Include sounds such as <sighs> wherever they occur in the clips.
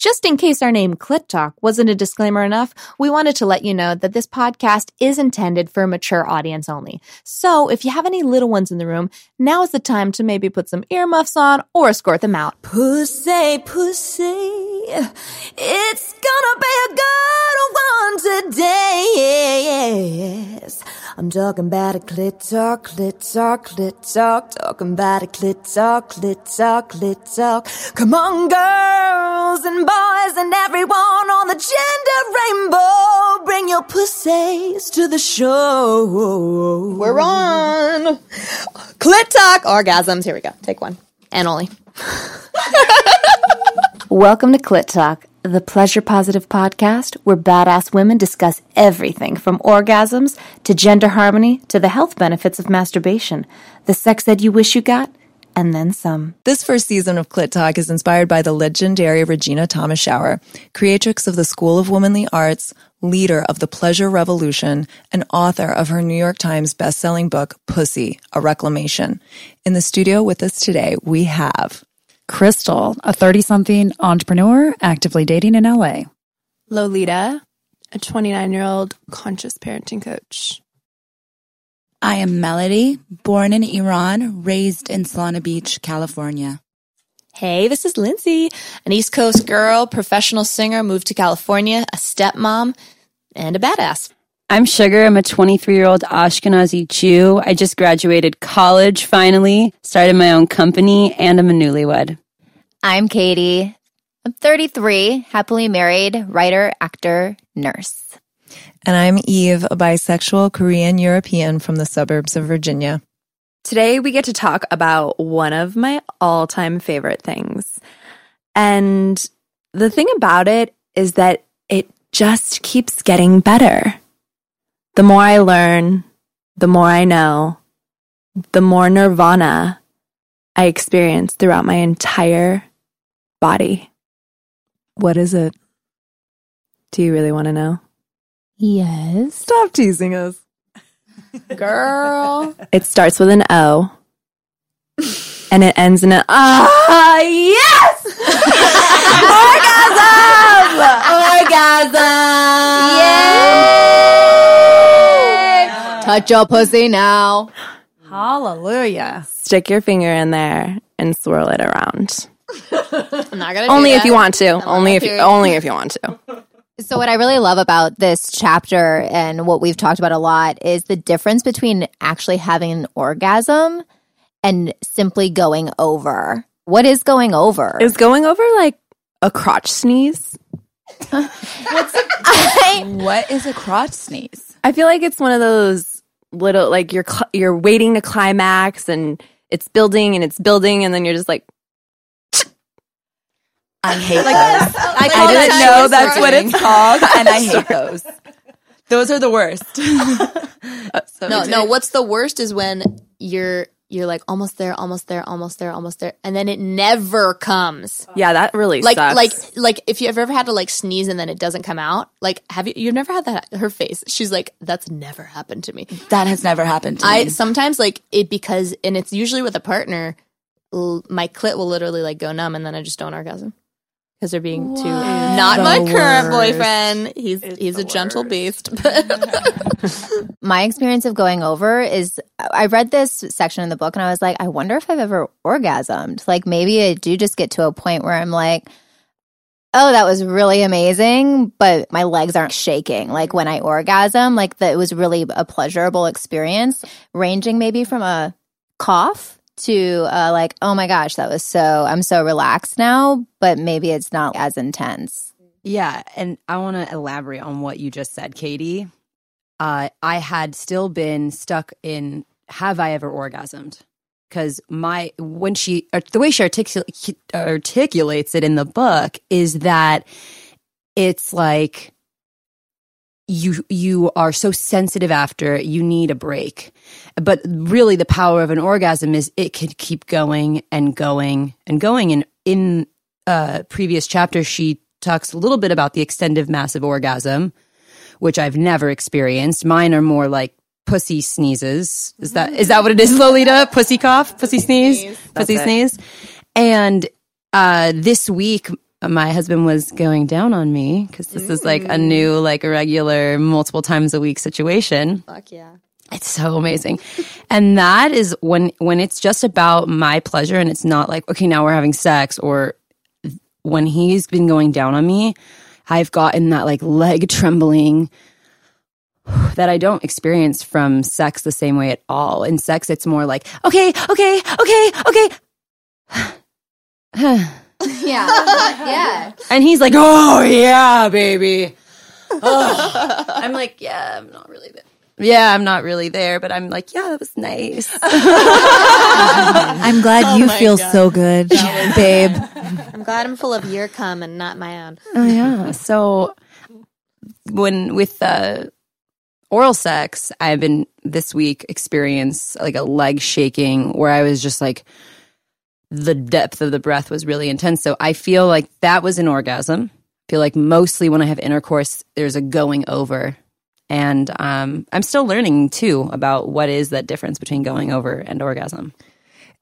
Just in case our name Clit Talk wasn't a disclaimer enough, we wanted to let you know that this podcast is intended for a mature audience only. So if you have any little ones in the room, now is the time to maybe put some earmuffs on or escort them out. Pussy, pussy, it's gonna be a good one today. Yes. I'm talking about a clit talk, clit talk, clit talk, talking about a clit talk, clit talk, clit talk. Come on, girls and boys and everyone on the gender rainbow, bring your pussies to the show. We're on. Clit Talk orgasms. Here we go. Take one. And only. <laughs> Welcome to Clit Talk, the pleasure positive podcast where badass women discuss everything from orgasms to gender harmony to the health benefits of masturbation, the sex ed you wish you got, and then some. This first season of Clit Talk is inspired by the legendary Regina Thomas Shower, creatrix of the School of Womanly Arts, leader of the pleasure revolution, and author of her New York Times bestselling book, Pussy, A Reclamation. In the studio with us today, we have Crystal, a 30 something entrepreneur actively dating in LA. Lolita, a 29 year old conscious parenting coach. I am Melody, born in Iran, raised in Solana Beach, California. Hey, this is Lindsay, an East Coast girl, professional singer, moved to California, a stepmom, and a badass. I'm Sugar. I'm a 23 year old Ashkenazi Jew. I just graduated college finally, started my own company, and I'm a newlywed. I'm Katie. I'm 33, happily married, writer, actor, nurse. And I'm Eve, a bisexual Korean European from the suburbs of Virginia. Today, we get to talk about one of my all time favorite things. And the thing about it is that it just keeps getting better. The more I learn, the more I know, the more nirvana I experience throughout my entire body. What is it? Do you really want to know? Yes. Stop teasing us. Girl. <laughs> It starts with an O and it ends in an ah yes <laughs> orgasm orgasm Touch your pussy now. Hallelujah. stick your finger in there and swirl it around <laughs> I'm not gonna only do if you want to I'm only if you only if you want to So, what I really love about this chapter and what we've talked about a lot is the difference between actually having an orgasm and simply going over. What is going over? is going over like a crotch sneeze <laughs> <laughs> I, What is a crotch sneeze? I feel like it's one of those little like you're cl- you're waiting to climax and it's building and it's building and then you're just like <tsk> I hate those. I, I didn't that know shit that's what starting. it's called, and I hate <laughs> those. Those are the worst. <laughs> <laughs> No, no. What's the worst is when you're you're like almost there, almost there, almost there, almost there, and then it never comes. Yeah, that really Like sucks. like like if you've ever had to like sneeze and then it doesn't come out. Like have you? You've never had that? Her face. She's like, that's never happened to me. That has never happened to me. I me. sometimes like it because, and it's usually with a partner. l- My clit will literally like go numb, and then I just don't orgasm because they're being too. Not The my current worst. boyfriend. He's he's a gentle beast. <laughs> <laughs> my experience of going over is I read this section in the book and I was like, I wonder if I've ever orgasmed. Like maybe I do just get to a point where I'm like, oh, that was really amazing, but my legs aren't shaking. Like when I orgasm, like that it was really a pleasurable experience, ranging maybe from a cough to uh, like, oh my gosh, that was so, I'm so relaxed now, but maybe it's not as intense. Yeah, and I want to elaborate on what you just said, Katie. Uh, I had still been stuck in have I ever orgasmed? Because my when she uh, the way she articul- articulates it in the book is that it's like you you are so sensitive after you need a break. But really the power of an orgasm is it could keep going and going and going. And in uh previous chapter she talks a little bit about the extended massive orgasm which i've never experienced. Mine are more like pussy sneezes. Is that is that what it is lolita? Pussy cough? Pussy sneeze? Pussy it. sneeze? And uh this week my husband was going down on me because this is like a new, mm. like a regular, multiple times a week situation. Fuck yeah. It's so amazing. and that is when when it's just about my pleasure and it's not like, okay, now we're having sex or when he's been going down on me, I've gotten that like leg trembling that I don't experience from sex the same way at all. In sex, it's more like, okay, okay, okay, okay. <sighs> <sighs> yeah. <laughs> yeah. And he's like, oh, yeah, baby. Oh. <laughs> I'm like, yeah, I'm not really there. Yeah, I'm not really there, but I'm like, yeah, that was nice. <laughs> I'm glad you feel so good, babe. I'm glad I'm full of your cum and not my own. Oh yeah. So when with uh, oral sex, I've been this week experience like a leg shaking where I was just like the depth of the breath was really intense. So I feel like that was an orgasm. I feel like mostly when I have intercourse, there's a going over. And um, I'm still learning too about what is that difference between going over and orgasm.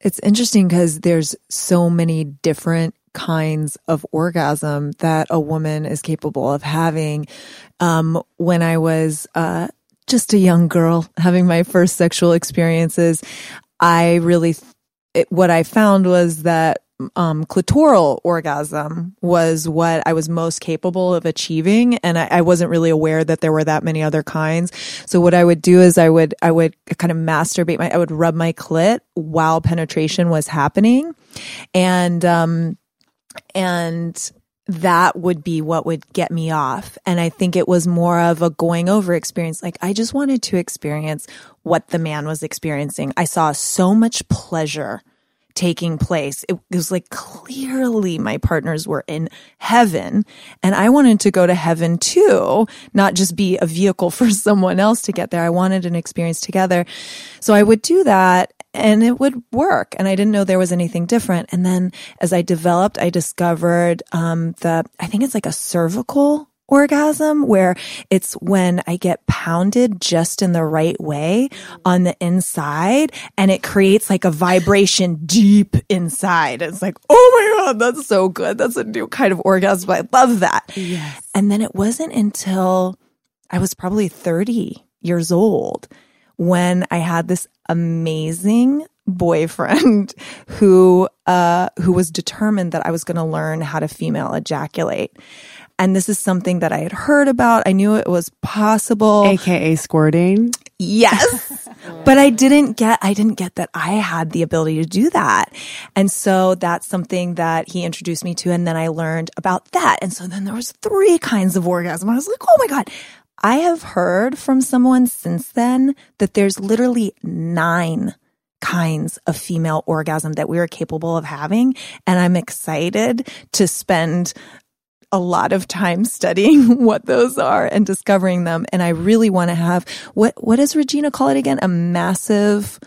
It's interesting because there's so many different kinds of orgasm that a woman is capable of having. Um, when I was uh, just a young girl having my first sexual experiences, I really, it, what I found was that um, clitoral orgasm was what I was most capable of achieving. And I, I, wasn't really aware that there were that many other kinds. So what I would do is I would, I would kind of masturbate my, I would rub my clit while penetration was happening. And, um, and that would be what would get me off. And I think it was more of a going over experience. Like I just wanted to experience what the man was experiencing. I saw so much pleasure taking place. It was like clearly my partners were in heaven and I wanted to go to heaven too, not just be a vehicle <laughs> for someone else to get there. I wanted an experience together. So I would do that and it would work. And I didn't know there was anything different. And then as I developed, I discovered, um, the, I think it's like a cervical orgasm where it's when I get pounded just in the right way on the inside and it creates like a vibration deep inside. It's like, oh my God, that's so good. That's a new kind of orgasm. I love that. Yes. And then it wasn't until I was probably 30 years old when I had this amazing boyfriend <laughs> who uh who was determined that I was going to learn how to female ejaculate. And this is something that I had heard about. I knew it was possible. AKA squirting. Yes. <laughs> but I didn't get, I didn't get that I had the ability to do that. And so that's something that he introduced me to. And then I learned about that. And so then there was three kinds of orgasm. I was like, oh my God. I have heard from someone since then that there's literally nine kinds of female orgasm that we are capable of having. And I'm excited to spend a lot of time studying <laughs> what those are and discovering them. And I really want to have what what does Regina call it again? A massive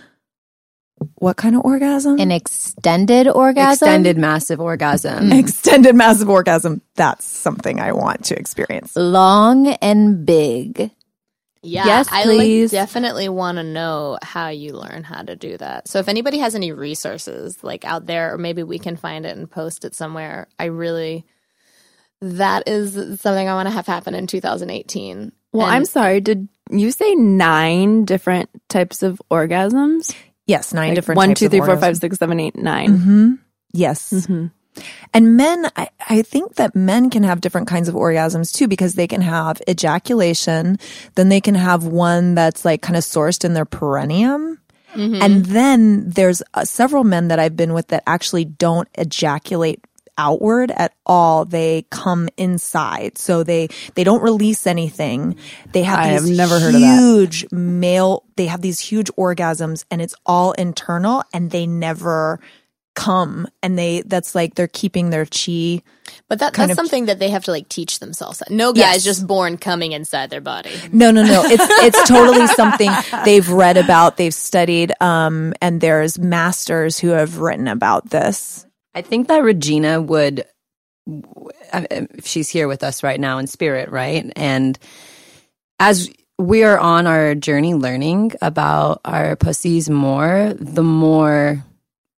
what kind of orgasm? An extended orgasm. Extended massive orgasm. Mm. Extended massive orgasm. That's something I want to experience. Long and big. Yeah, Yes, I like, definitely want to know how you learn how to do that. So if anybody has any resources like out there, or maybe we can find it and post it somewhere, I really that is something I want to have happen in 2018. Well, And- I'm sorry. Did you say nine different types of orgasms? Yes, nine Like different one, types two, of three, four, orgasm. five, six, seven, eight, nine. Mhm. Yes. Mm-hmm. And men, I, I think that men can have different kinds of orgasms too, because they can have ejaculation, then they can have one that's like kind of sourced in their perineum. And then there's uh, several men that I've been with that actually don't ejaculate outward at all. They come inside. So they, they don't release anything. They have I have never heard of that. huge male, they have these huge orgasms and it's all internal and they never come and they, that's like they're keeping their chi. But that, that's of- something that they have to like teach themselves. No guy Yes. is just born coming inside their body. No, no, no. It's <laughs> it's totally something they've read about, they've studied, um, and there's masters who have written about this. I think that Regina would, uh, if she's here with us right now in spirit, right? And as we are on our journey learning about our pussies more, the more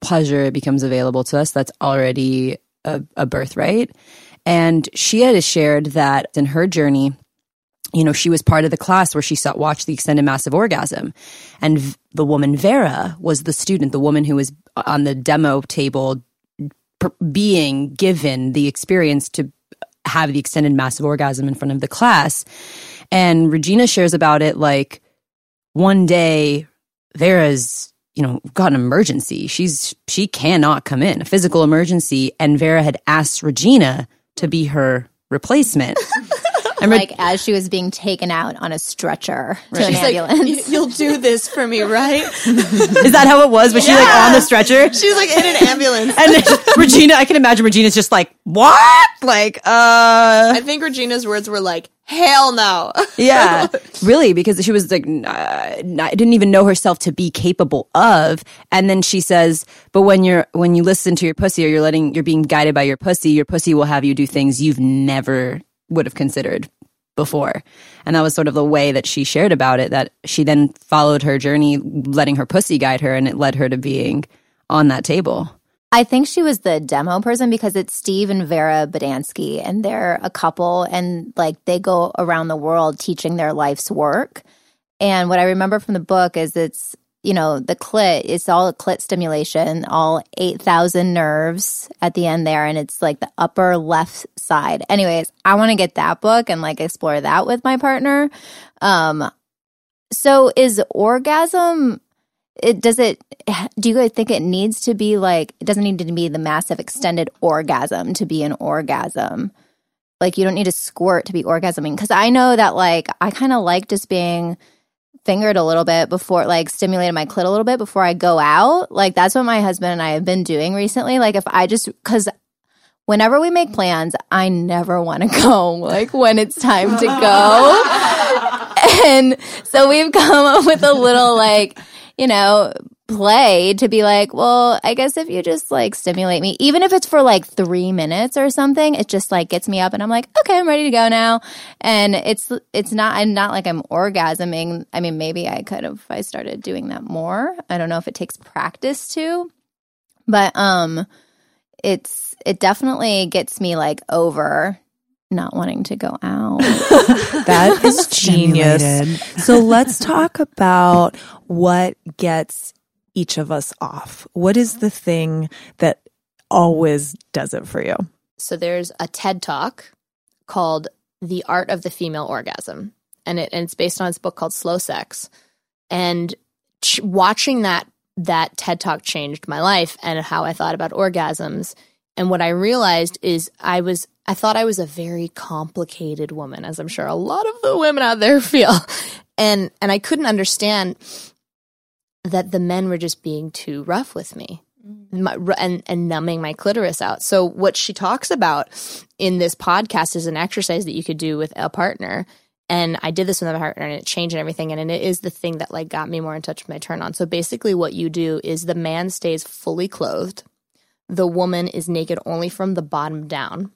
pleasure it becomes available to us that's already a, a birthright. And she had shared that in her journey, you know, she was part of the class where she saw, watched the extended massive orgasm. And the woman Vera was the student, the woman who was on the demo table being given the experience to have the extended massive orgasm in front of the class. And Regina shares about it like one day Vera's, you know, got an emergency. She's she cannot come in, a physical emergency, and Vera had asked Regina to be her replacement. <laughs> And Re- like as she was being taken out on a stretcher to an She's like, ambulance. "You- <laughs> you'll do this for me, right? <laughs> Is that how it was? Was she like on the stretcher? She's like in an ambulance. And then Regina, I can imagine Regina's just like, what? Like, uh, I think Regina's words were like, hell no. <laughs> yeah, really, because she was like, uh, n- I didn't even know herself to be capable of. And then she says, but when you're, when you listen to your pussy or you're letting, you're being guided by your pussy, your pussy will have you do things you've never would have considered before. And that was sort of the way that she shared about it, that she then followed her journey, letting her pussy guide her, and it led her to being on that table. I think she was the demo person because it's Steve and Vera Bodansky, and they're a couple, and like they go around the world teaching their life's work. And what I remember from the book is it's you know the clit, it's all clit stimulation, all eight thousand nerves at the end there, and it's like the upper left side. Anyways, I want to get that book and like explore that with my partner. Um, so is orgasm it does it do you guys think it needs to be like it doesn't need to be the massive extended orgasm to be an orgasm like you don't need to squirt to be orgasming because i know that like i kind of like just being fingered a little bit before like stimulated my clit a little bit before i go out. Like that's what my husband and i have been doing recently. Like if i just because whenever we make plans i never want to <laughs> go like when it's time to go. <laughs> And so we've come up with a little like you know, play to be like, well, I guess if you just like stimulate me, even if it's for like three minutes or something, it just like gets me up and I'm like, okay, I'm ready to go now. And it's, it's not, I'm not like I'm orgasming. I mean, maybe I could have, if I started doing that more. I don't know if it takes practice to, but, um, it's, it definitely gets me like over not wanting to go out. <laughs> That is genius. so let's talk about what gets each of us off. What is the thing that always does it for you? So there's a TED talk called The Art of the Female Orgasm. And, it, and it's based on this book called Slow Sex. And ch- watching that that TED talk changed my life and how I thought about orgasms. And what I realized is I was I thought I was a very complicated woman, as I'm sure a lot of the women out there <laughs> feel. And and I couldn't understand that the men were just being too rough with me. Mm. My, and and numbing my clitoris out. So what she talks about in this podcast is an exercise that you could do with a partner. And I did this with my partner and it changed and everything. And it is the thing that like got me more in touch with my turn on. So basically what you do is the man stays fully clothed. The woman is naked only from the bottom down.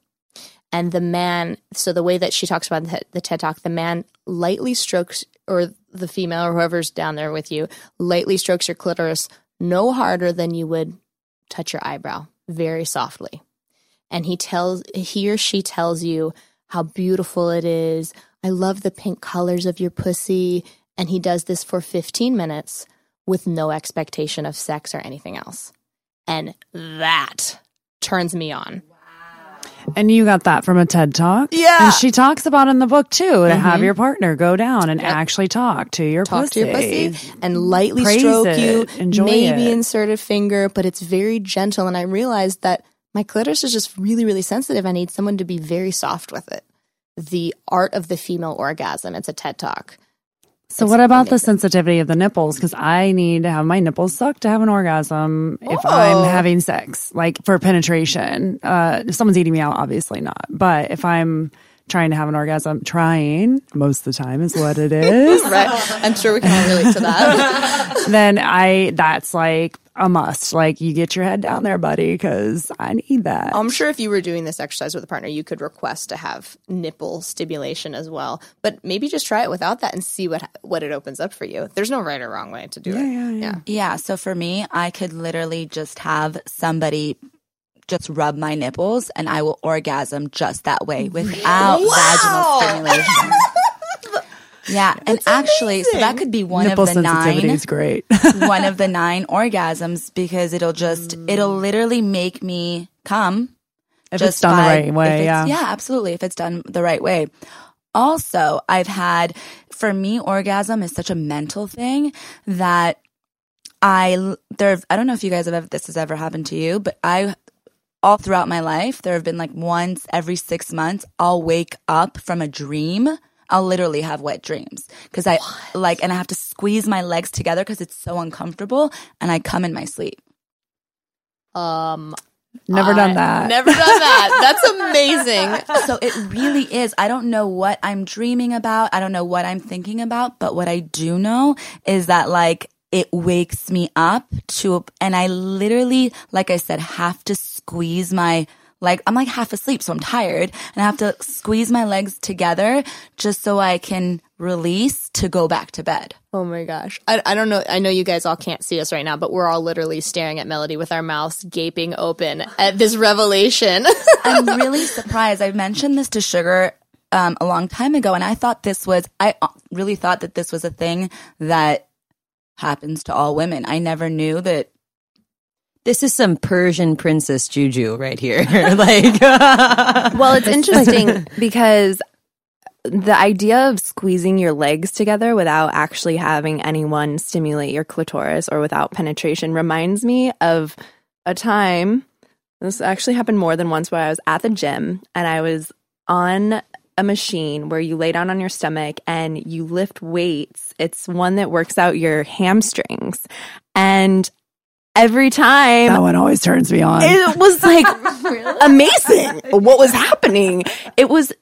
And the man, so the way that she talks about the, the TED Talk, the man lightly strokes, or the female or whoever's down there with you, lightly strokes your clitoris no harder than you would touch your eyebrow, very softly. And he tells, he or she tells you how beautiful it is. I love the pink colors of your pussy. And he does this for 15 minutes with no expectation of sex or anything else. And that turns me on. And you got that from a TED talk? Yeah. And she talks about in the book too to have Mhm. your partner go down and actually talk to your talk pussy. to your pussy and lightly Praise stroke it. you, Enjoy maybe it. insert a finger, but it's very gentle. And I realized that my clitoris is just really, really sensitive. I need someone to be very soft with it. The art of the female orgasm. It's a TED talk. So what about the sensitivity of the nipples? Because I need to have my nipples sucked to have an orgasm if Oh. I'm having sex, like for penetration. Uh, if someone's eating me out, obviously not. But if I'm trying to have an orgasm, trying most of the time is what it <laughs> is. right. I'm sure we can all relate to that. <laughs> then I that's like a must. Like you get your head down there, buddy, because I need that. I'm sure if you were doing this exercise with a partner, you could request to have nipple stimulation as well. But maybe just try it without that and see what what it opens up for you. There's no right or wrong way to do it. Yeah. Yeah. Yeah. So for me, I could literally just have somebody just rub my nipples and I will orgasm just that way oh, without vaginal stimulation. <laughs> Yeah, and actually, so that could be one Nipple of the sensitivity nine is great. <laughs> one of the nine orgasms because it'll just it'll mm. literally make me come If just it's done the right way, yeah. yeah absolutely if it's done the right way also i've had for me orgasm is such a mental thing that i there i don't know if you guys have ever this has ever happened to you but i all throughout my life there have been like once every six months i'll wake up from a dream I'll literally have wet dreams because I like, and I have to squeeze my legs together because it's so uncomfortable, and I come in my sleep. Um, Never I- done that. Never done that. <laughs> That's amazing. so it really is. I don't know what I'm dreaming about. I don't know what I'm thinking about, but what I do know is that like it wakes me up to, and I literally, like I said, have to squeeze my, like, I'm like half asleep, so I'm tired, and I have to squeeze my legs together just so I can release to go back to bed. Oh my gosh. I, I don't know. I know you guys all can't see us right now, but we're all literally staring at Melody with our mouths gaping open at this revelation. <laughs> I'm really surprised. I mentioned this to Sugar um, a long time ago, and I thought this was, I uh, really thought that this was a thing that happens to all women. I never knew that. This is some Persian princess juju right here. <laughs> like, <laughs> Well, it's interesting because the idea of squeezing your legs together without actually having anyone stimulate your clitoris or without penetration reminds me of a time. This actually happened more than once where I was at the gym and I was on a machine where you lay down on your stomach and you lift weights. It's one that works out your hamstrings. And every time that one always turns me on. it was like <laughs> amazing what was happening. It was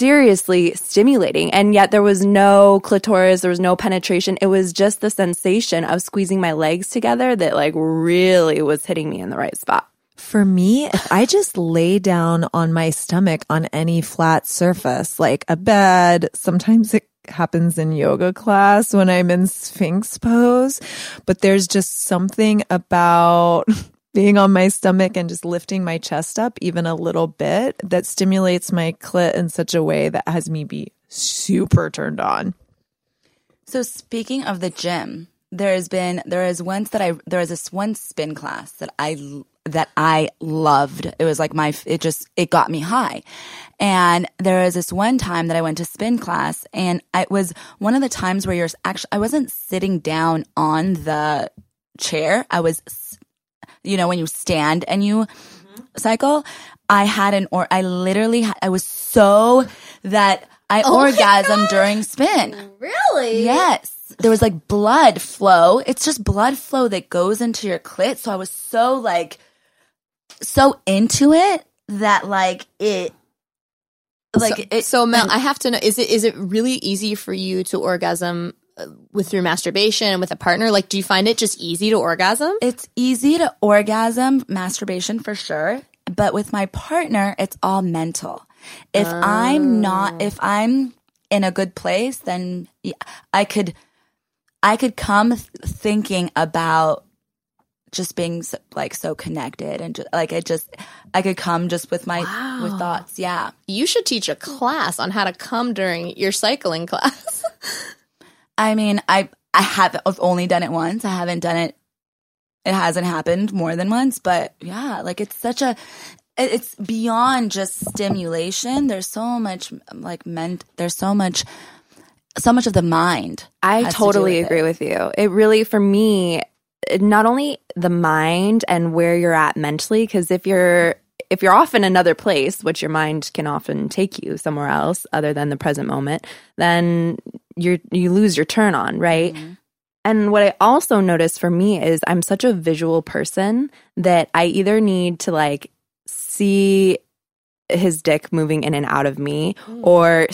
seriously stimulating. And yet there was no clitoris, there was no penetration. It was just the sensation of squeezing my legs together that like really was hitting me in the right spot. For me, if I just lay down on my stomach on any flat surface, like a bed, sometimes it happens in yoga class when I'm in Sphinx pose, but there's just something about <laughs> being on my stomach and just lifting my chest up even a little bit that stimulates my clit in such a way that has me be super turned on. So speaking of the gym, there has been there is once that I there was this one spin class that I that I loved. It was like my it just it got me high. And there was this one time that I went to spin class and it was one of the times where you're actually I wasn't sitting down on the chair. I was you know when you stand and you mm-hmm. cycle, I had an or I literally had, I was so that I oh orgasmed during spin. Really? Yes. There was like blood flow. It's just blood flow that goes into your clit. So I was so like, so into it that like it, like so, it. so Mel, I have to know: is it is it really easy for you to orgasm uh, with through masturbation and with a partner? Like, do you find it just easy to orgasm? It's easy to orgasm, masturbation for sure. But with my partner, it's all mental. If I'm not, if I'm in a good place, then I could, I could come th- thinking about just being so, like so connected and just, like it just, I could come just with my with thoughts. Yeah. You should teach a class on how to come during your cycling <laughs> class. I mean, I I have I've only done it once. I haven't done it. It hasn't happened more than once, but yeah, like it's such a it's beyond just stimulation. There's so much like meant. There's so much so much of the mind. I has to do totally it. agree with you. It really, for me, it- not only the mind and where you're at mentally, because if you're if you're off in another place, which your mind can often take you somewhere else other than the present moment, then you you lose your turn on, right? Mm-hmm. And what I also notice for me is I'm such a visual person that I either need to like see his dick moving in and out of me or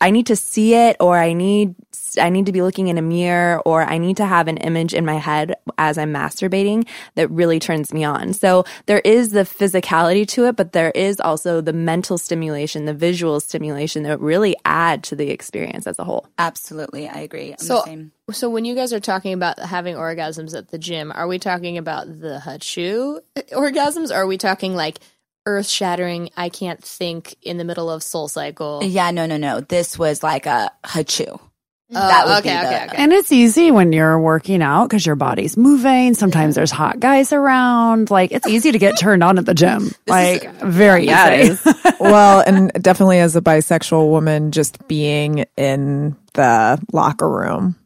I need to see it or I need I need to be looking in a mirror or I need to have an image in my head as I'm masturbating that really turns me on. So there is the physicality to it, but there is also the mental stimulation, the visual stimulation that really add to the experience as a whole. Absolutely, I agree. I'm So- the same. So when you guys are talking about having orgasms at the gym, are we talking about the hachu orgasms? Or are we talking like earth shattering? I can't think in the middle of Soul Cycle. Yeah, no, no, no. This was like a hachu. Oh, that would okay, be the- okay, okay. And it's easy when you're working out because your body's moving. Sometimes there's hot guys around. Like it's easy to get <laughs> turned on at the gym. like very easy. <laughs> well, and definitely as a bisexual woman, just being in the locker room,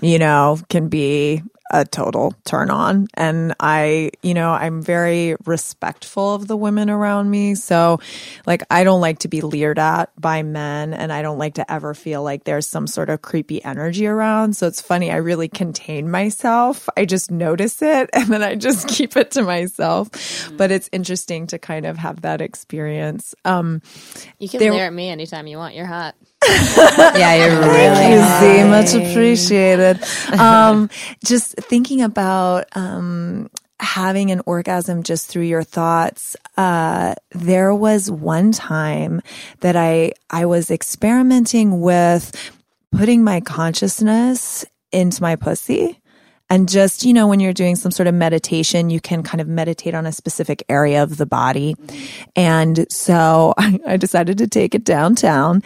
you know, can be a total turn on. And I, you know, I'm very respectful of the women around me. So, like, I don't like to be leered at by men, and I don't like to ever feel like there's some sort of creepy energy around. So it's funny, I really contain myself. I just notice it <laughs> and then I just keep it to myself. But it's interesting to kind of have that experience. Um, You can There- glare at me anytime you want. You're hot. <laughs> Yeah, you're Thank you, Z. Much appreciated. Um, just thinking about um, having an orgasm just through your thoughts. Uh, there was one time that I I was experimenting with putting my consciousness into my pussy. And just, you know, when you're doing some sort of meditation, you can kind of meditate on a specific area of the body. And so <laughs> I, decided to take it downtown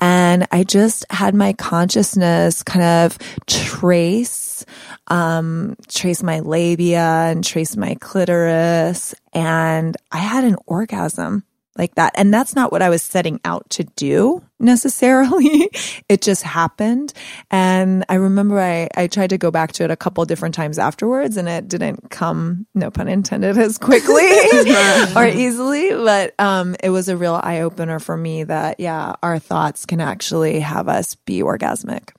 and I just had my consciousness kind of trace, um, trace my labia and trace my clitoris. And I had an orgasm like that. And that's not what I was setting out to do necessarily. <laughs> it just happened. And I remember I, I tried to go back to it a couple different times afterwards and it didn't come, no pun intended, <laughs> as quickly <laughs> or easily. But um, it was a real eye opener for me that, yeah, our thoughts can actually have us be orgasmic.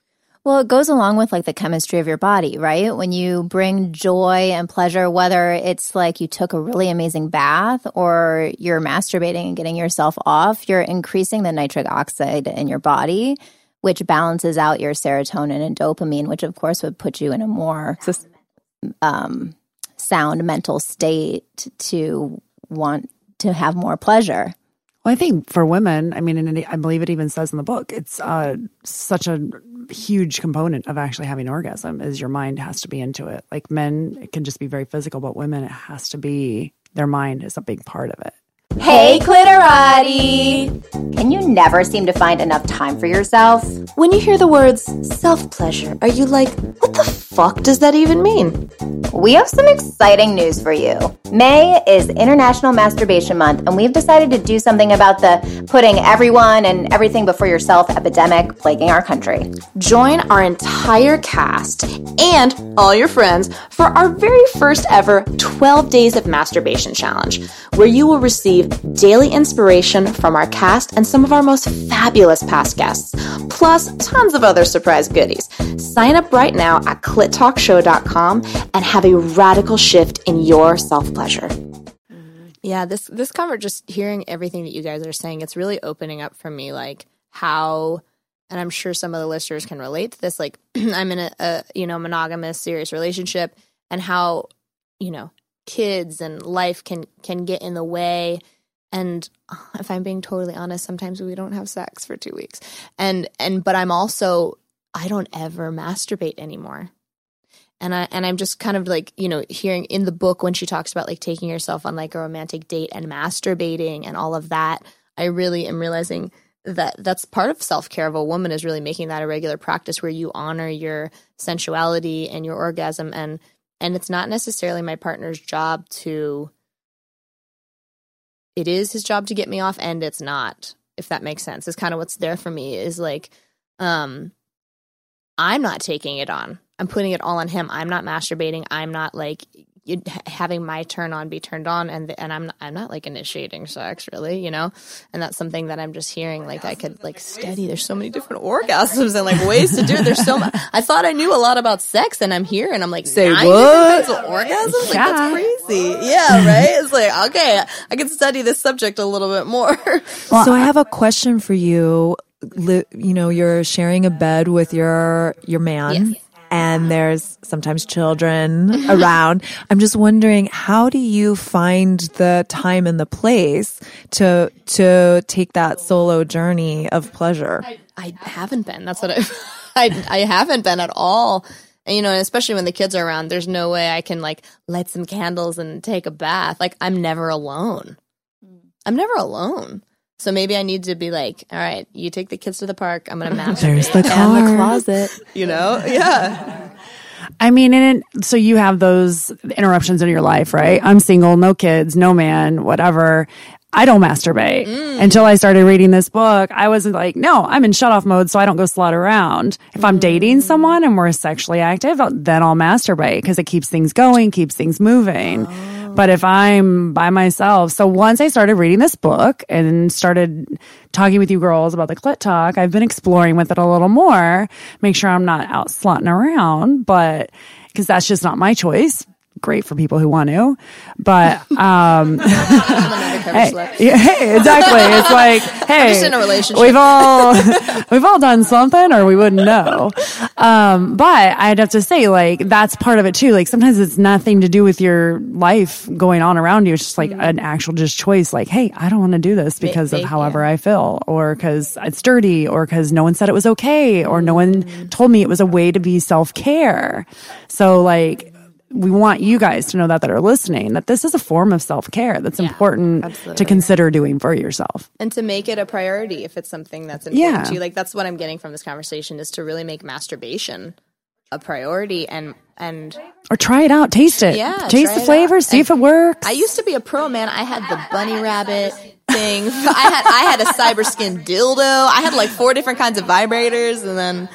Well, it goes along with like the chemistry of your body, right? When you bring joy and pleasure, whether it's like you took a really amazing bath or you're masturbating and getting yourself off, you're increasing the nitric oxide in your body, which balances out your serotonin and dopamine, which of course would put you in a more um, sound mental state to want to have more pleasure. Well, I think for women, I mean, and it- I believe it even says in the book, it's uh, such a huge component of actually having orgasm is your mind has to be into it. Like men, it can just be very physical, but women, it has to be their mind is a big part of it. Hey, Clitorati! Can you never seem to find enough time for yourself? When you hear the words self pleasure, are you like, what the fuck does that even mean? We have some exciting news for you. May is International Masturbation Month, and we've decided to do something about the putting everyone and everything before yourself epidemic plaguing our country. Join our entire cast and all your friends for our very first ever 12 Days of Masturbation Challenge, where you will receive daily inspiration from our cast and some of our most fabulous past guests, plus tons of other surprise goodies. Sign up right now at clittalkshow.com and have a radical shift in your self pleasure. Yeah, this this cover just hearing everything that you guys are saying, it's really opening up for me like how and I'm sure some of the listeners can relate to this like <clears throat> I'm in a, a you know monogamous serious relationship and how you know kids and life can can get in the way and uh, if I'm being totally honest sometimes we don't have sex for 2 weeks. And and but I'm also I don't ever masturbate anymore and I and I'm just kind of like you know hearing in the book when she talks about like taking yourself on like a romantic date and masturbating and all of that. I really am realizing that that's part of self care of a woman is really making that a regular practice where you honor your sensuality and your orgasm and and it's not necessarily my partner's job to. It is his job to get me off, and it's not. If that makes sense, is kind of what's there for me. Is like, um, I'm not taking it on. I'm putting it all on him. I'm not masturbating. I'm not like, having my turn on be turned on and and I'm not, I'm not like initiating sex really you know and that's something that I'm just hearing like I could like study there's so many different orgasms and like ways to do it there's so much <laughs> I thought I knew a lot about sex and I'm here and I'm like Say what? different kinds of orgasms like that's crazy yeah right it's like okay I can study this subject a little bit more <laughs> so I have a question for you. You know, you're sharing a bed with your your man. And there's sometimes children <laughs> around. I'm just wondering, how do you find the time and the place to to take that solo journey of pleasure? I haven't been. That's what I, <laughs> I, I haven't been at all. And, you know, especially when the kids are around, there's no way I can like light some candles and take a bath. Like I'm never alone. I'm never alone. So maybe I need to be like, all right, you take the kids to the park. I'm going to masturbate. There's the car. And the closet. You know? <laughs> Yeah. I mean, and it, so you have those interruptions in your life, right? I'm single, no kids, no man, whatever. I don't masturbate mm. until I started reading this book. I was like, no, I'm in shut off mode, so I don't go slut around. If I'm dating mm. someone and we're sexually active, then I'll masturbate because it keeps things going, keeps things moving. Oh. But if I'm by myself, so once I started reading this book and started talking with you girls about the clit talk, I've been exploring with it a little more, make sure I'm not out slutting around, but because that's just not my choice. Great for people who want to, but <laughs> um, <laughs> hey, yeah, hey, exactly. It's like, <laughs> hey, in a relationship. We've all we've all done something, or we wouldn't know. Um, but I'd have to say, like, that's part of it too. Like, sometimes it's nothing to do with your life going on around you. It's just like an actual just choice. Like, hey, I don't want to do this because of however I feel, or because it's dirty, or because no one said it was okay, or no one told me it was a way to be self care. So, like. We want you guys to know that that are listening that this is a form of self care that's important to consider doing for yourself. and to make it a priority if it's something that's important Yeah. to you. Like that's what I'm getting from this conversation is to really make masturbation a priority and and Or try it out, taste it. Yeah, taste the it flavor, out. see if it works. I used to be a pro man. I had the bunny rabbit thing. I had I had a cyber skin dildo. I had like four different kinds of vibrators, and then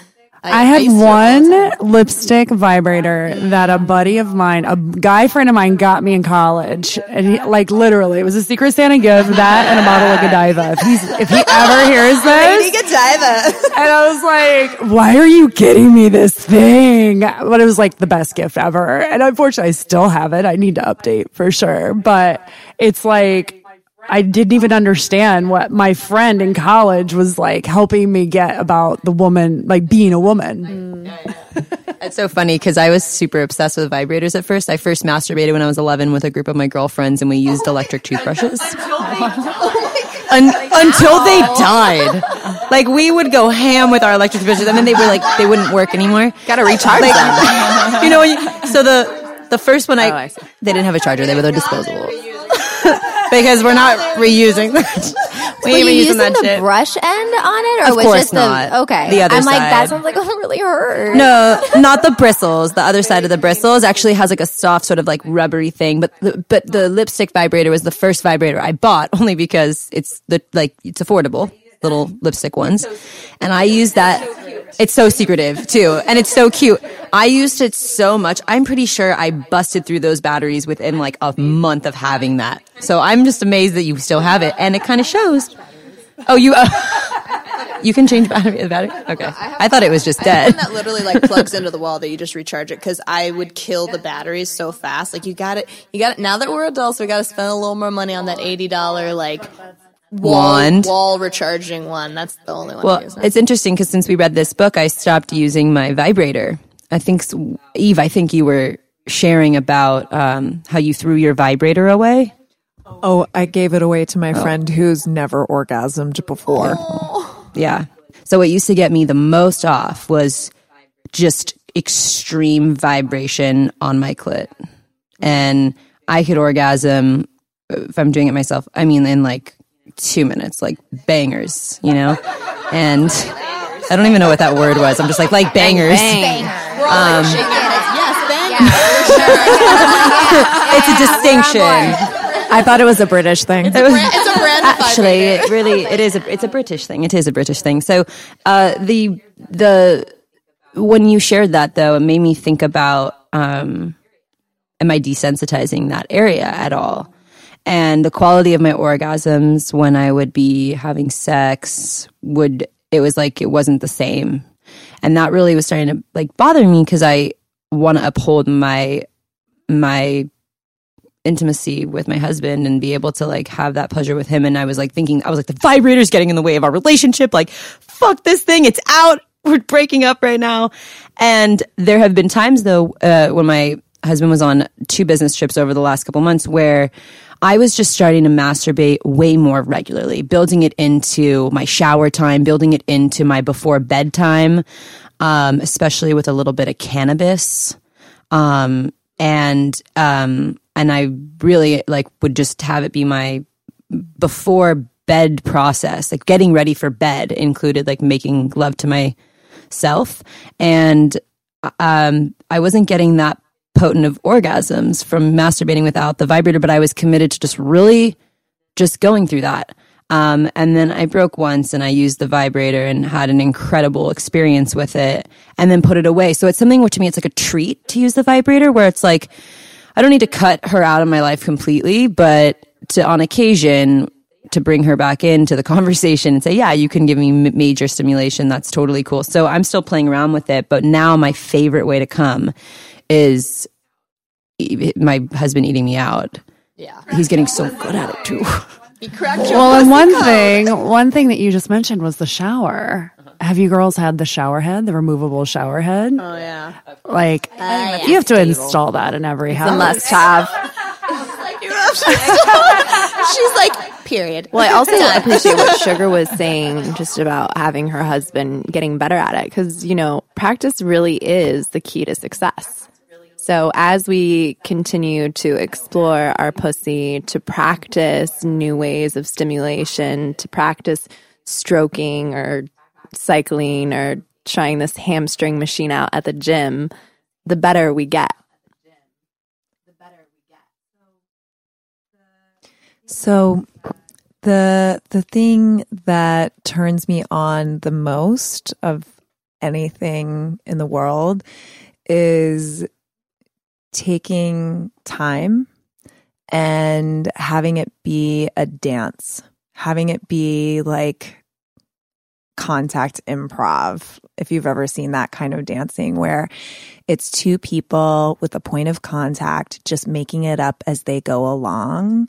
I had used to all the time. one lipstick vibrator that a buddy of mine, a guy friend of mine, got me in college, and he, like literally, it was a Secret Santa gift. That and a bottle of Godiva. If he's if he ever hears <laughs> this, Godiva. and I was like, "Why are you getting me this thing?" But it was like the best gift ever, and unfortunately, I still have it. I need to update for sure, but it's like. I didn't even understand what my friend in college was like helping me get about the woman, like being a woman. <laughs> It's so funny because I was super obsessed with vibrators at first. I first masturbated when I was 11 with a group of my girlfriends, and we used electric toothbrushes. Un- <laughs> until they <laughs> oh died. Like, we would go ham with our electric toothbrushes, and then they were like, they wouldn't work anymore. Gotta recharge Like, them. you know, so the, the first one I, Oh, I they didn't have a charger, they were the disposable. Because we're not reusing <laughs> that. We Were ain't you even using that the shit. brush end on it, or Of was course just not. the okay? The other I'm like that side. sounds like it really hurt. No, <laughs> not the bristles. The other side of the bristles actually has like a soft sort of like rubbery thing. But the, but the lipstick vibrator was the first vibrator I bought <laughs> only because it's the like it's affordable little lipstick ones, and I use that. It's so secretive too, and it's so cute. I used it so much. I'm pretty sure I busted through those batteries within like a month of having that. So I'm just amazed that you still have it, and it kind of shows. Oh, you. <laughs> You can change battery. The battery. Okay, I thought it was just dead. one that literally like plugs into the wall that you just recharge it because I would kill the batteries so fast. Like you got it, you got it. Now that we're adults, we got to spend a little more money on that eighty dollar like Wand. wall recharging one. That's the only one. I Well, use. it's interesting because since we read this book, I stopped using my vibrator. I think Eve, I think you were sharing about um, how you threw your vibrator away. Oh, I gave it away to my friend who's never orgasmed before. Yeah. So what used to get me the most off was just extreme vibration on my clit. And I could orgasm uh, if I'm doing it myself. I mean, in like two minutes, like bangers, you know? And I don't even know what that word was. I'm just like, like bangers. Um, <laughs> it's a distinction. I thought it was a British thing. it's a brand of Actually, it really it is a it's a British thing. It is a British thing. So uh, the the when you shared that though, it made me think about um, am I desensitizing that area at all? And the quality of my orgasms when I would be having sex would, it was like it wasn't the same. And that really was starting to like bother me because I want to uphold my, my intimacy with my husband and be able to like have that pleasure with him. And I was like thinking, I was like, the vibrator's getting in the way of our relationship. Like, fuck this thing. It's out. We're breaking up right now. And there have been times though, uh, when my husband was on two business trips over the last couple months where I was just starting to masturbate way more regularly, building it into my shower time, building it into my before bedtime, um, especially with a little bit of cannabis. Um, and, um, and I really like would just have it be my before bed process, like getting ready for bed included like making love to myself. And, um, I wasn't getting that potent of orgasms from masturbating without the vibrator, but I was committed to just really just going through that. Um, and then I broke once and I used the vibrator and had an incredible experience with it and then put it away. So it's something where to me, it's like a treat to use the vibrator where it's like, I don't need to cut her out of my life completely, but to on occasion, to bring her back into the <laughs> conversation and say, yeah, you can give me m- major stimulation. That's totally cool. So I'm still playing around with it, but now my favorite way to come is my husband eating me out. Yeah. He's getting so good at it too. You cracked your Well, and one code. thing, one thing that you just mentioned was the shower. Have you girls had the shower head, the removable shower head? Oh yeah. Like, uh, you have to install that in every house. A must have. <laughs> She's like, period. Well, I also appreciate what Sugar was saying just about having her husband getting better at it because, you know, practice really is the key to success. So as we continue to explore our pussy, to practice new ways of stimulation, to practice stroking or cycling or trying this hamstring machine out at the gym, the better we get. The better we get. So the So the the thing that turns me on the most of anything in the world is taking time and having it be a dance, having it be like contact improv. If you've ever seen that kind of dancing where it's two people with a point of contact just making it up as they go along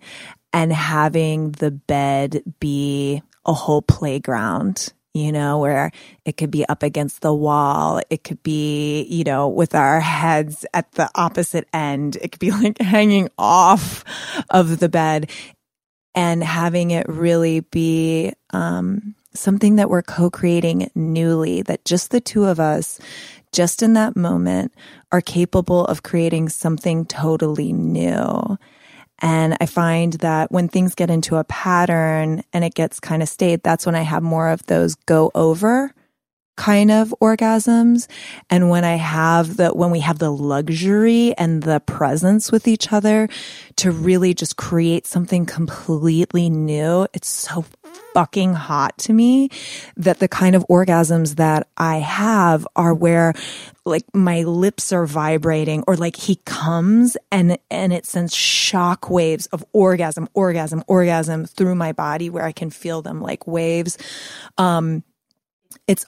and having the bed be a whole playground, you know, where it could be up against the wall. It could be, you know, with our heads at the opposite end. It could be <laughs> like hanging off of the bed and having it really be, um, something that we're co-creating newly that just the two of us just in that moment are capable of creating something totally new and I find that when things get into a pattern and it gets kind of staid, that's when I have more of those go over kind of orgasms. And when I have the, when we have the luxury and the presence with each other to really just create something completely new, it's so fucking hot to me that the kind of orgasms that I have are where like my lips are vibrating or like he comes and and it sends shock waves of orgasm orgasm orgasm through my body where I can feel them like waves. Um it's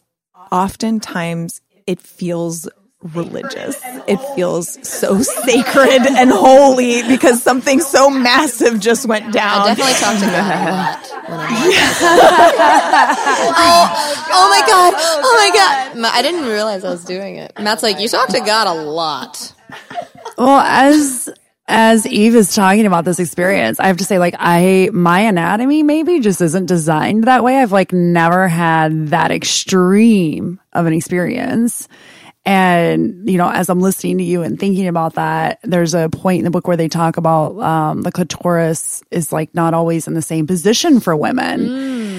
oftentimes it feels religious. It feels so sacred and holy because something so massive just went down. I definitely talk to God when I'm <laughs> oh, oh my god, oh my god. I didn't realize I was doing it. Matt's like, you talk to God a lot. Well, as as Eve is talking about this experience, I have to say, like, I my anatomy maybe just isn't designed that way. I've like never had that extreme of an experience. And, you know, as I'm listening to you and thinking about that, there's a point in the book where they talk about um, the clitoris is like not always in the same position for women.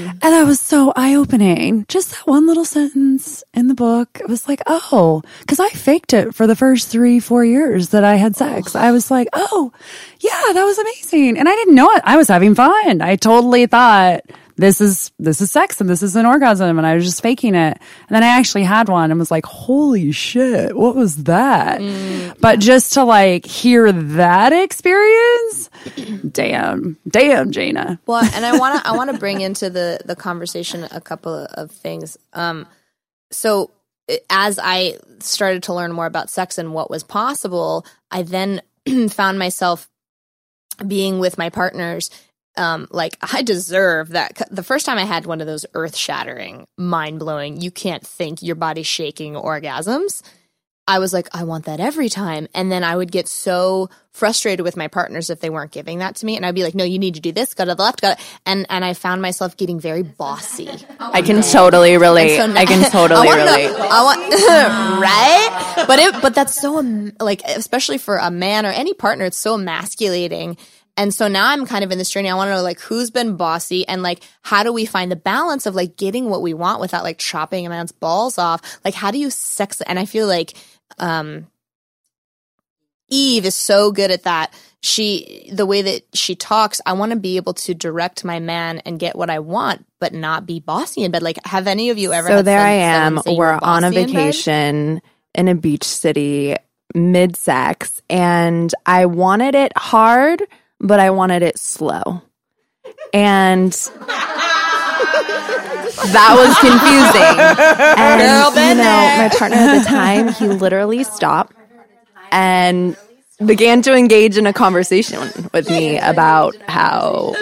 And that was so eye opening. Just that one little sentence in the book. It was like, oh, because I faked it for the first three, four years that I had sex. I was like, oh, yeah, that was amazing. And I didn't know it. I was having fun. I totally thought this is this is sex and this is an orgasm and I was just faking it. And then I actually had one and was like, holy shit, what was that? Mm. But just to like hear that experience, damn, damn, Jana. Well, and I want to I want to bring into the the conversation a couple of things. Um, so as I started to learn more about sex and what was possible, I then <clears throat> found myself being with my partners. Um, like <laughs> I deserve that. The first time I had one of those earth shattering, mind blowing, you can't think, your body shaking orgasms. I was like, I want that every time. And then I would get so frustrated with my partners if they weren't giving that to me. And I'd be like, no, you need to do this, go to the left, go. And, and I found myself getting very bossy. I can totally relate. So I can <laughs> totally I relate. I want, <laughs> right? But it, but that's so, like, especially for a man or any partner, it's so emasculating. And so now I'm kind of in this journey. I want to know like who's been bossy and like how do we find the balance of like getting what we want without like chopping a man's balls off? Like how do you sex? And I feel like um Eve is so good at that. She the way that she talks, I want to be able to direct my man and get what I want, but not be bossy in bed. Like have any of you ever So there some- I am. someone say you We're on a bossy in vacation in a beach city, mid sex, and I wanted it hard, but I wanted it slow. And that was confusing. And you know, my partner at the time, he literally stopped and began to engage in a conversation with me about how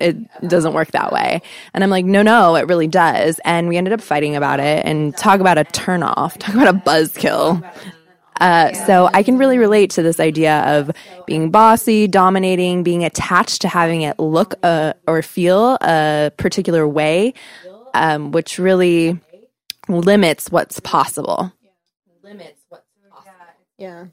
it doesn't work that way. And I'm like, no, no, it really does. And we ended up fighting about it and talk about a turnoff, talk about a buzzkill. Uh, so I can really relate to this idea of being bossy, dominating, being attached to having it look uh, or feel a particular way, um, which really limits what's possible. Yeah.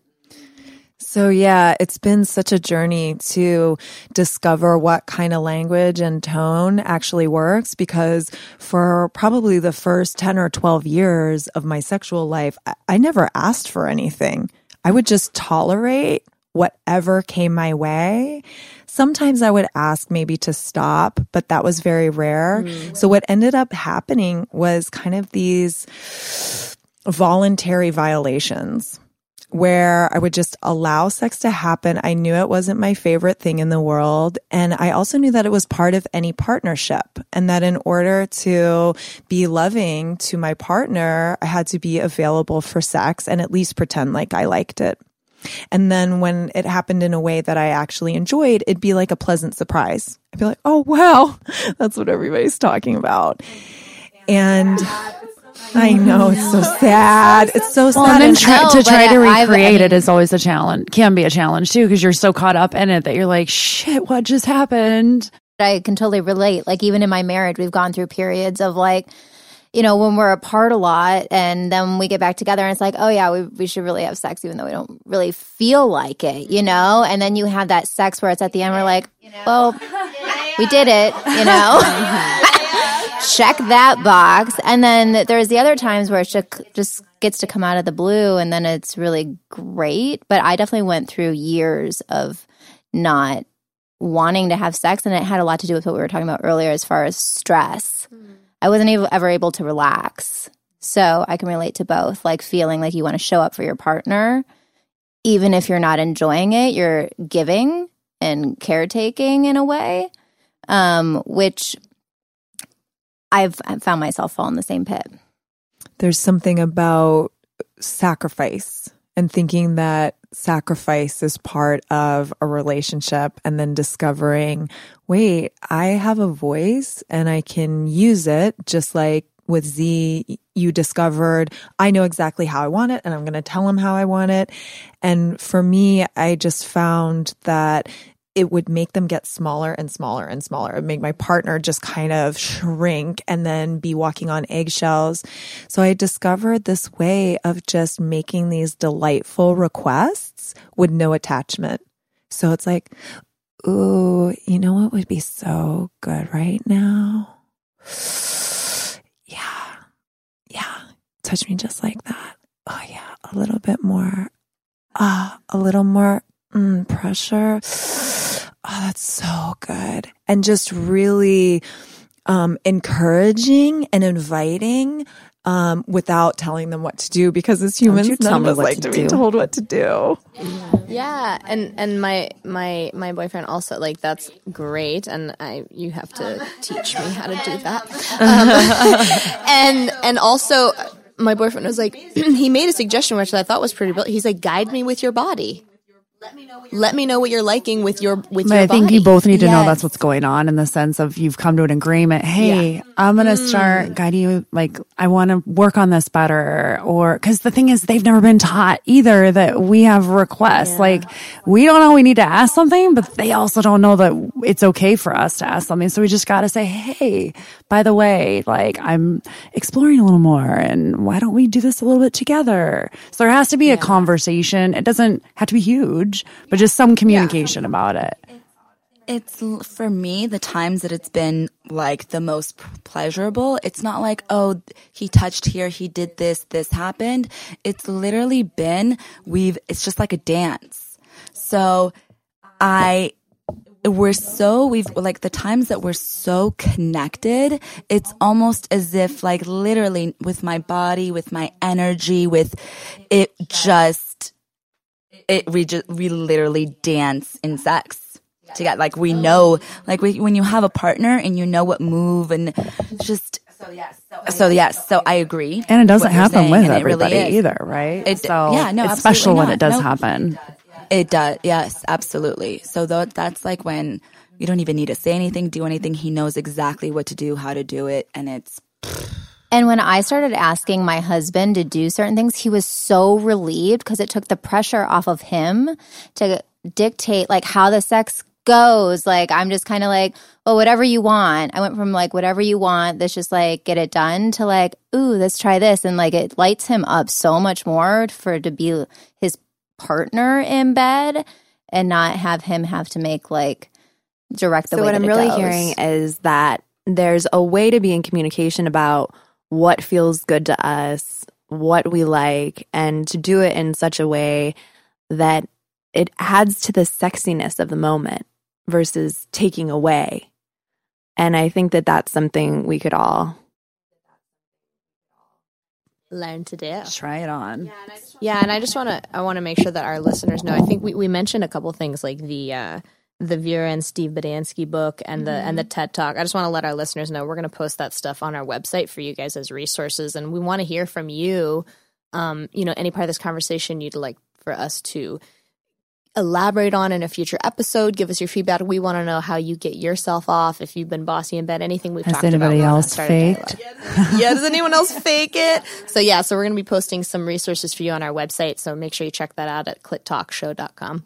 So, yeah, it's been such a journey to discover what kind of language and tone actually works because for probably the first 10 or 12 years of my sexual life, I, I never asked for anything. I would just tolerate whatever came my way. Sometimes I would ask maybe to stop, but that was very rare. Mm. So, what ended up happening was kind of these voluntary violations where I would just allow sex to happen. I knew it wasn't my favorite thing in the world. And I also knew that it was part of any partnership and that in order to be loving to my partner, I had to be available for sex and at least pretend like I liked it. And then when it happened in a way that I actually enjoyed, it'd be like a pleasant surprise. I'd be like, oh, wow, <laughs> that's what everybody's talking about. And I know it's so sad. It's so Well, sad. and then try, No, to try to I've- I recreate it mean- is always a challenge. Can be a challenge too because you're so caught up in it that you're like, shit, what just happened? I can totally relate. Like even in my marriage, we've gone through periods of like, you know, when we're apart a lot and then we get back together and it's like, oh yeah, we, we should really have sex even though we don't really feel like it, you know? And then you have that sex where it's at the end, we're like, well, <laughs> we did it, you know? <laughs> Check that box. And then there's the other times where it just, just gets to come out of the blue and then it's really great. But I definitely went through years of not wanting to have sex and it had a lot to do with what we were talking about earlier as far as stress i wasn't able, ever able to relax so i can relate to both like feeling like you want to show up for your partner even if you're not enjoying it you're giving and caretaking in a way um, which I've, found myself fall in the same pit there's something about sacrifice and thinking that sacrifice is part of a relationship and then discovering, wait, I have a voice and I can use it just like with Z, you discovered I know exactly how I want it and I'm going to tell him how I want it. And for me, I just found that it would make them get smaller and smaller and smaller. It make my partner just kind of shrink and then be walking on eggshells. So I discovered this way of just making these delightful requests with no attachment. So it's like, ooh, you know what would be so good right now? <sighs> Yeah. Yeah. Touch me just like that. Oh yeah. A little bit more. Ah, a little more mm, pressure. <sighs> Oh, that's so good. And just really um, encouraging and inviting um, without telling them what to do because as humans, you tell none of us like to to be told what to do. Yeah, and and my my my boyfriend also like that's great, and I you have to teach me how to do that. Um, <laughs> and and also, my boyfriend was like, <clears throat> he made a suggestion which I thought was pretty brilliant. He's like, guide me with your body. Let me know what you're liking with your with But your I think body. you both need to know that's what's going on in the sense of you've come to an agreement. Hey, I'm going to start guiding you. Like, I want to work on this better. Or, cause the thing is, they've never been taught either that we have requests. Like, we don't know we need to ask something, but they also don't know that it's okay for us to ask something. So we just got to say, Hey, by the way, like, I'm exploring a little more and why don't we do this a little bit together? So there has to be a conversation. It doesn't have to be huge, but just some communication about it. It's for me the times that it's been like the most pleasurable. It's not like, oh, he touched here, he did this, this happened. It's literally been, we've, it's just like a dance. So I, we're so, we've, like the times that we're so connected, it's almost as if like literally with my body, with my energy, with it just, it, we just, we literally dance in sex together. Like we know, like we, when you have a partner and you know what move and just. So yes, so, yes, so I agree. And it doesn't what happen saying, with and it really everybody either, right? It- so yeah, no, it's special absolutely when it does Nope. happen. It does, yes, absolutely. So tho- that's like when you don't even need to say anything, do anything. He knows exactly what to do, how to do it, and it's And when I started asking my husband to do certain things, he was so relieved because it took the pressure off of him to dictate like how the sex goes. Like I'm just kind of like, oh, whatever you want. I went from like whatever you want, let's just like get it done to like, ooh, let's try this. And like it lights him up so much more for to be his partner in bed and not have him have to make like direct the way. so what I'm really goes. hearing is that there's a way to be in communication about what feels good to us, what we like, and to do it in such a way that it adds to the sexiness of the moment versus taking away. And I think that that's something we could all learn to do. Try it on. Yeah, and I just want to I want to make sure that our listeners know. I think we, we mentioned a couple things like the uh, the Vera and Steve Bodansky book and the and the TED Talk. I just want to let our listeners know we're going to post that stuff on our website for you guys as resources, and we want to hear from you. Um, you know, any part of this conversation you'd like for us to elaborate on in a future episode. Give us your feedback. We want to know how you get yourself off. If you've been bossy in bed, anything we've Has talked about. anybody we wanna else start a faked? dialogue. yeah, does anyone else fake it? So yeah, so we're going to be posting some resources for you on our website. So make sure you check that out at clittalkshow.com.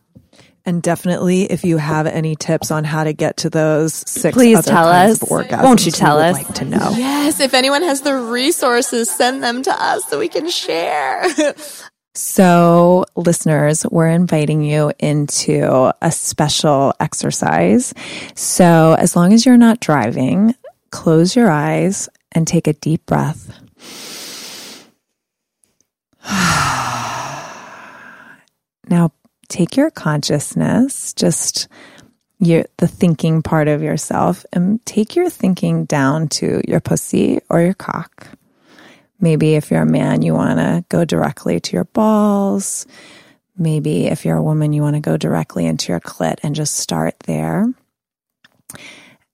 And definitely, if you have any tips on how to get to those six Please other tell kinds us. of orgasms, Won't you we tell would us? Like to know. Yes, if anyone has the resources, send them to us so we can share. <laughs> So, listeners, we're inviting you into a special exercise. So, as long as you're not driving, close your eyes and take a deep breath. <sighs> Now, take your consciousness, just your the thinking part of yourself, and take your thinking down to your pussy or your cock. Maybe if you're a man, you want to go directly to your balls. Maybe if you're a woman, you want to go directly into your clit and just start there.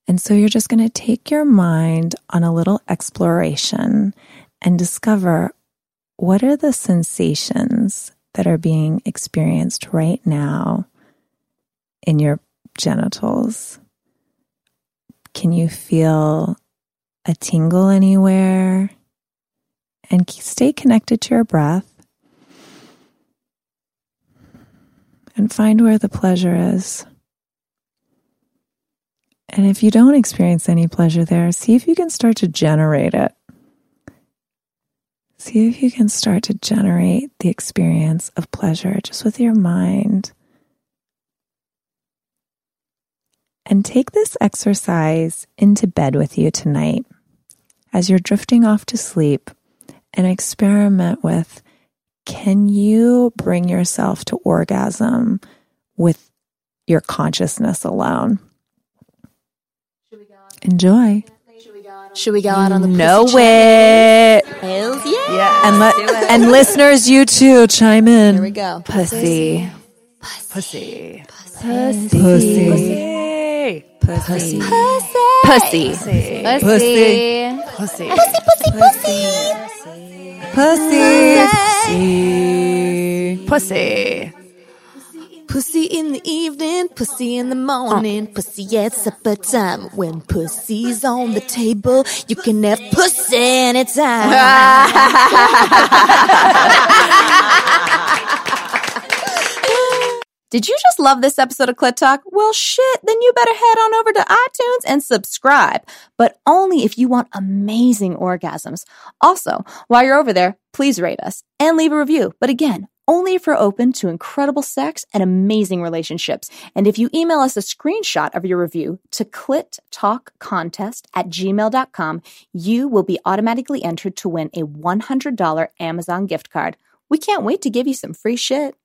And so you're just going to take your mind on a little exploration and discover what are the sensations that are being experienced right now in your genitals. Can you feel a tingle anywhere? and stay connected to your breath and find where the pleasure is. And if you don't experience any pleasure there, see if you can start to generate it. See if you can start to generate the experience of pleasure just with your mind. And take this exercise into bed with you tonight as you're drifting off to sleep and experiment with can you bring yourself to orgasm with your consciousness alone? Enjoy. Should we go out on the know pussy it. Yeah. And let and listeners, you too, chime in. Here we go. Pussy. Pussy. Pussy. Pussy. Pussy. Pussy. Pussy. Pussy. Pussy. Pussy. Pussy. Pussy. Pussy. Pussy. Pussy in the evening, pussy in the morning, pussy at supper time. When pussy's on the table, you can have pussy anytime. <laughs> Did you just love this episode of Clit Talk? Well, shit, then you better head on over to iTunes and subscribe, but only if you want amazing orgasms. Also, while you're over there, please rate us and leave a review. But again, only if you're open to incredible sex and amazing relationships. And if you email us a screenshot of your review to clittalkcontest at gmail.com, you will be automatically entered to win a $100 Amazon gift card. We can't wait to give you some free shit.